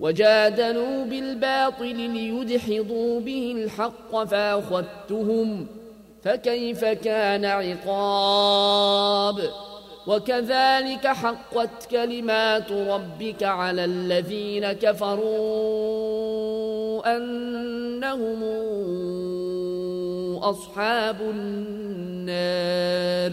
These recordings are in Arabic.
وجادلوا بالباطل ليدحضوا به الحق فأخذتهم فكيف كان عقاب؟ وكذلك حقت كلمات ربك على الذين كفروا أنهم أصحاب النار.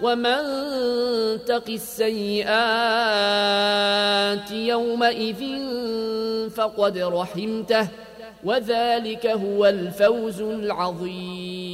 ومن تق السيئات يومئذ فقد رحمته وذلك هو الفوز العظيم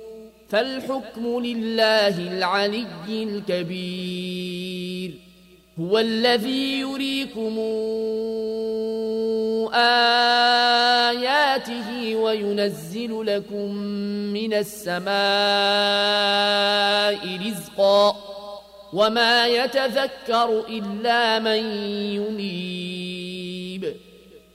فالحكم لله العلي الكبير. هو الذي يريكم آياته وينزل لكم من السماء رزقا وما يتذكر إلا من ينيب.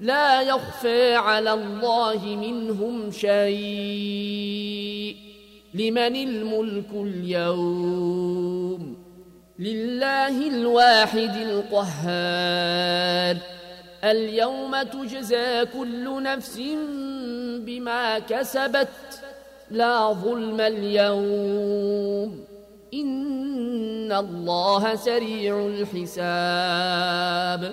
لا يخفى على الله منهم شيء. لمن الملك اليوم؟ لله الواحد القهار. اليوم تجزى كل نفس بما كسبت. لا ظلم اليوم. إن الله سريع الحساب.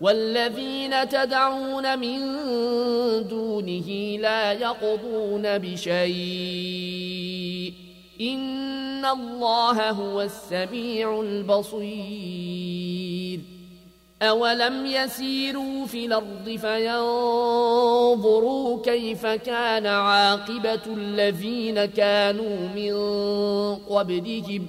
والذين تدعون من دونه لا يقضون بشيء. إن الله هو السميع البصير. أولم يسيروا في الأرض فينظروا كيف كان عاقبة الذين كانوا من قبلهم.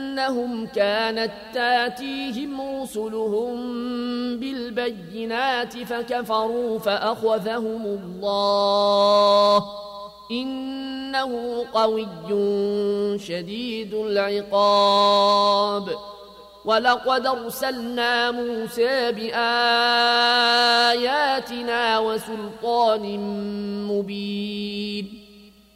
بأنهم كانت تاتيهم رسلهم بالبينات فكفروا فأخذهم الله. إنه قوي شديد العقاب. ولقد أرسلنا موسى بآياتنا وسلطان مبين.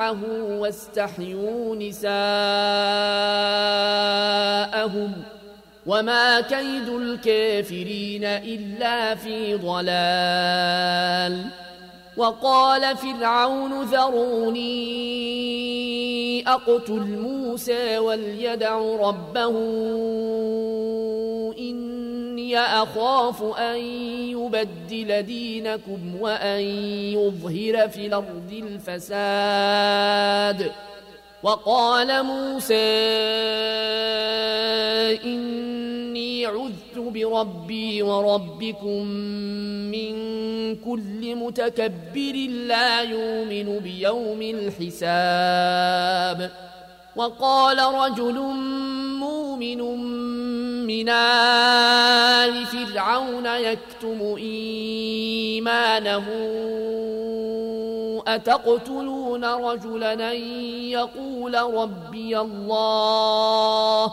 معه واستحيوا نساءهم وما كيد الكافرين إلا في ضلال. وقال فرعون ذروني أقتل موسى وليدع ربه إني أخاف أن يبدل دينكم وأن يظهر في الأرض الفساد. وقال موسى إني عذت بربي وربكم من كل متكبر لا يؤمن بيوم الحساب. وقال رجل مؤمن من آل فرعون يكتم إيمانه. أتقتلون رجلا يقول ربي الله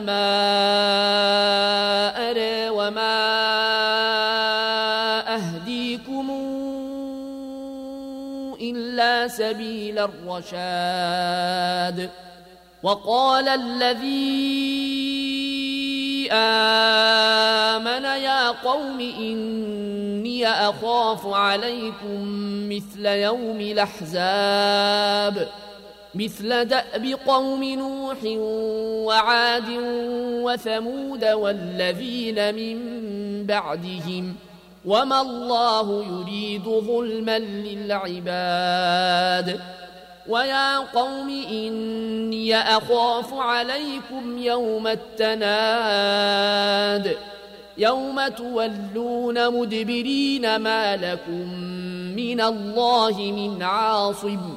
ما أرى وما أهديكم إلا سبيل الرشاد. وقال الذي آمن يا قوم إني أخاف عليكم مثل يوم الأحزاب. مثل دأب قوم نوح وعاد وثمود والذين من بعدهم وما الله يريد ظلما للعباد ويا قوم إني أخاف عليكم يوم التناد يوم تولون مدبرين ما لكم من الله من عاصم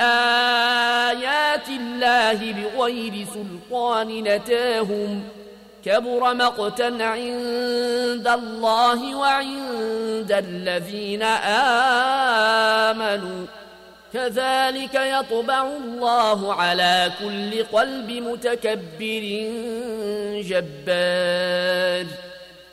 آيات الله بغير سلطان نتاهم ۖ كبر مقتا عند الله وعند الذين آمنوا كذلك يطبع الله على كل قلب متكبر جبار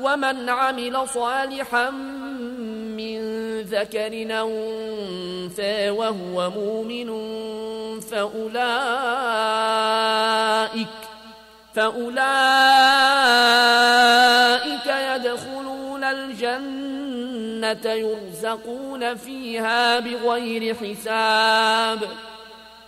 ومن عمل صالحا من ذكر أنثى وهو مؤمن فأولئك فأولئك يدخلون الجنة يرزقون فيها بغير حساب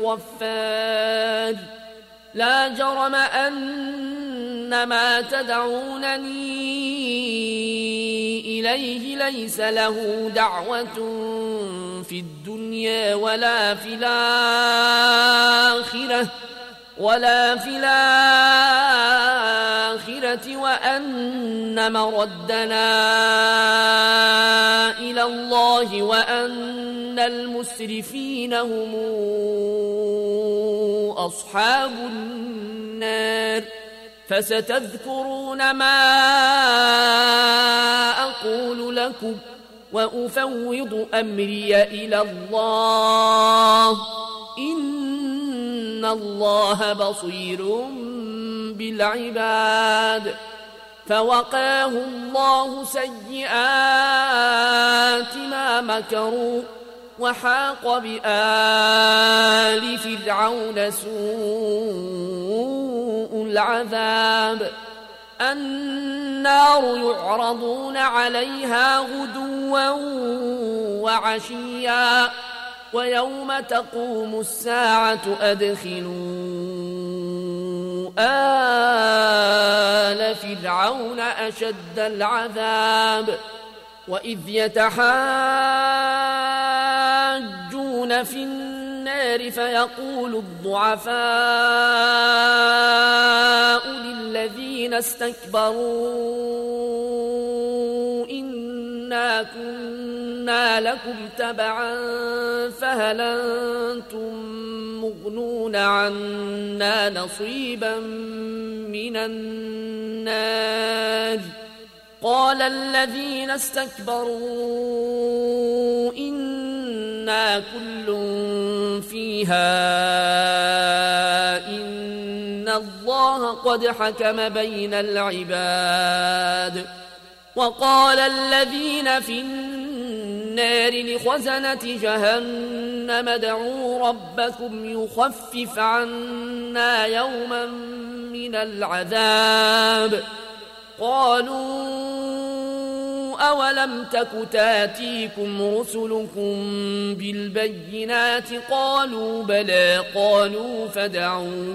الغفار لا جرم أن ما تدعونني إليه ليس له دعوة في الدنيا ولا في الآخرة ولا في الآخرة. وأن مردنا إلى الله وأن المسرفين هم أصحاب النار. فستذكرون ما أقول لكم وأفوض أمري إلى الله. إن الله بصير بالعباد فوقاه الله سيئات ما مكروا وحاق بآل فرعون سوء العذاب النار يعرضون عليها غدوا وعشيا ويوم تقوم الساعة أدخلوا آل فرعون أشد العذاب وإذ يتحاجون في النار فيقول الضعفاء للذين استكبروا إنا كنا لكم تبعا فهل أنتم تأخذون عنا نصيبا من النار. قال الذين استكبروا إنا كل فيها إن الله قد حكم بين العباد. وقال الذين في النار لخزنة جهنم. ادعوا ربكم يخفف عنا يوما من العذاب. قالوا أولم تك تاتيكم رسلكم بالبينات؟ قالوا بلى. قالوا فدعوا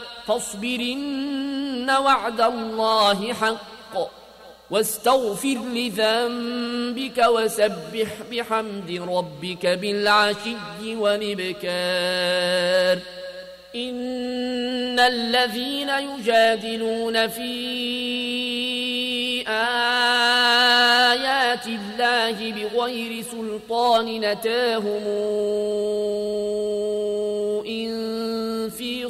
فاصبرن وعد الله حق واستغفر لذنبك وسبح بحمد ربك بالعشي والإبكار. إن الذين يجادلون في آيات الله بغير سلطان نتاهم إن في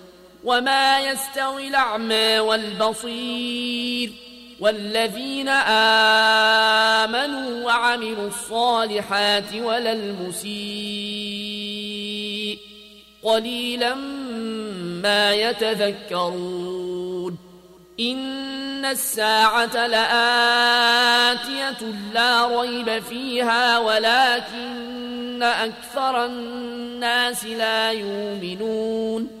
وما يستوي الأعمى والبصير والذين آمنوا وعملوا الصالحات ولا المسيء قليلا ما يتذكرون إن الساعة لآتية لا ريب فيها ولكن أكثر الناس لا يؤمنون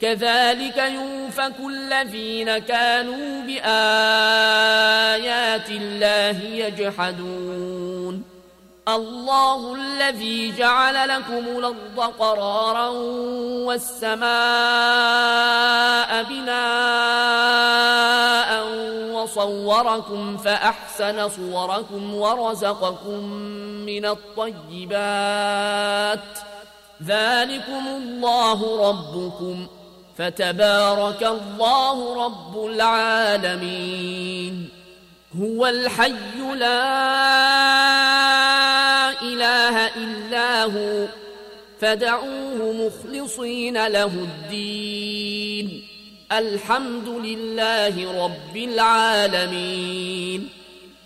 كذلك يوفك الذين كانوا بآيات الله يجحدون. الله الذي جعل لكم الأرض قرارا والسماء بناء وصوركم فأحسن صوركم ورزقكم من الطيبات. ذلكم الله ربكم. فتبارك الله رب العالمين. هو الحي لا إله إلا هو فدعوه مخلصين له الدين. الحمد لله رب العالمين.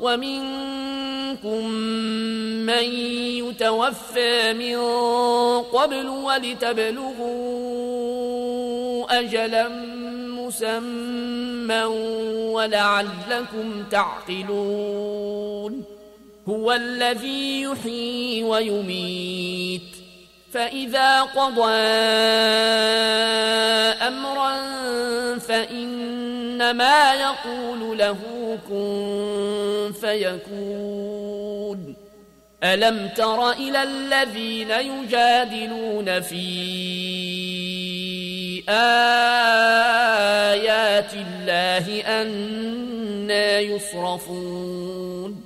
ومنكم من يتوفى من قبل ولتبلغوا أجلا مسمى ولعلكم تعقلون هو الذي يحيي ويميت فإذا قضى أمرا فإنما يقول له كن فيكون. ألم تر إلى الذين يجادلون في آيات الله أنا يصرفون؟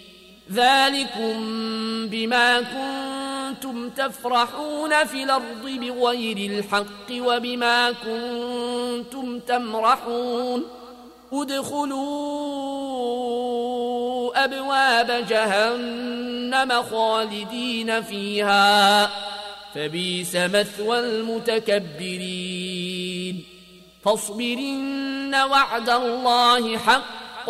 ذلكم بما كنتم تفرحون في الأرض بغير الحق وبما كنتم تمرحون. ادخلوا أبواب جهنم خالدين فيها. فبيس مثوى المتكبرين. فاصبرن وعد الله حق.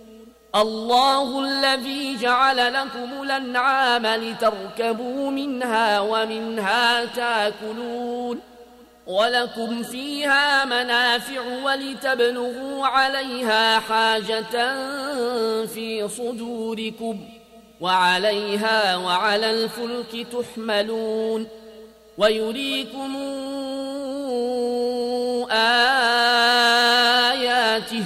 الله الذي جعل لكم الأنعام لتركبوا منها ومنها تاكلون ولكم فيها منافع ولتبلغوا عليها حاجة في صدوركم وعليها وعلى الفلك تحملون ويريكم آياته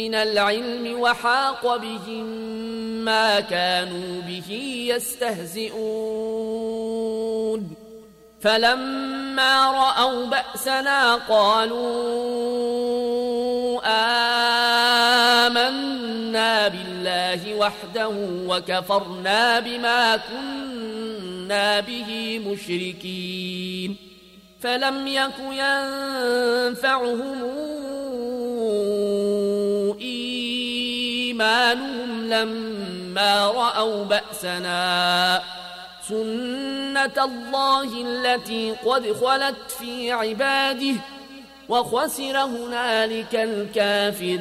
من العلم وحاق بهم ما كانوا به يستهزئون. فلما رأوا بأسنا قالوا آمنا بالله وحده وكفرنا بما كنا به مشركين. فلم يك ينفعهم إيمانهم لما رأوا بأسنا. سنة الله التي قد خلت في عباده وخسر هنالك الكافرون.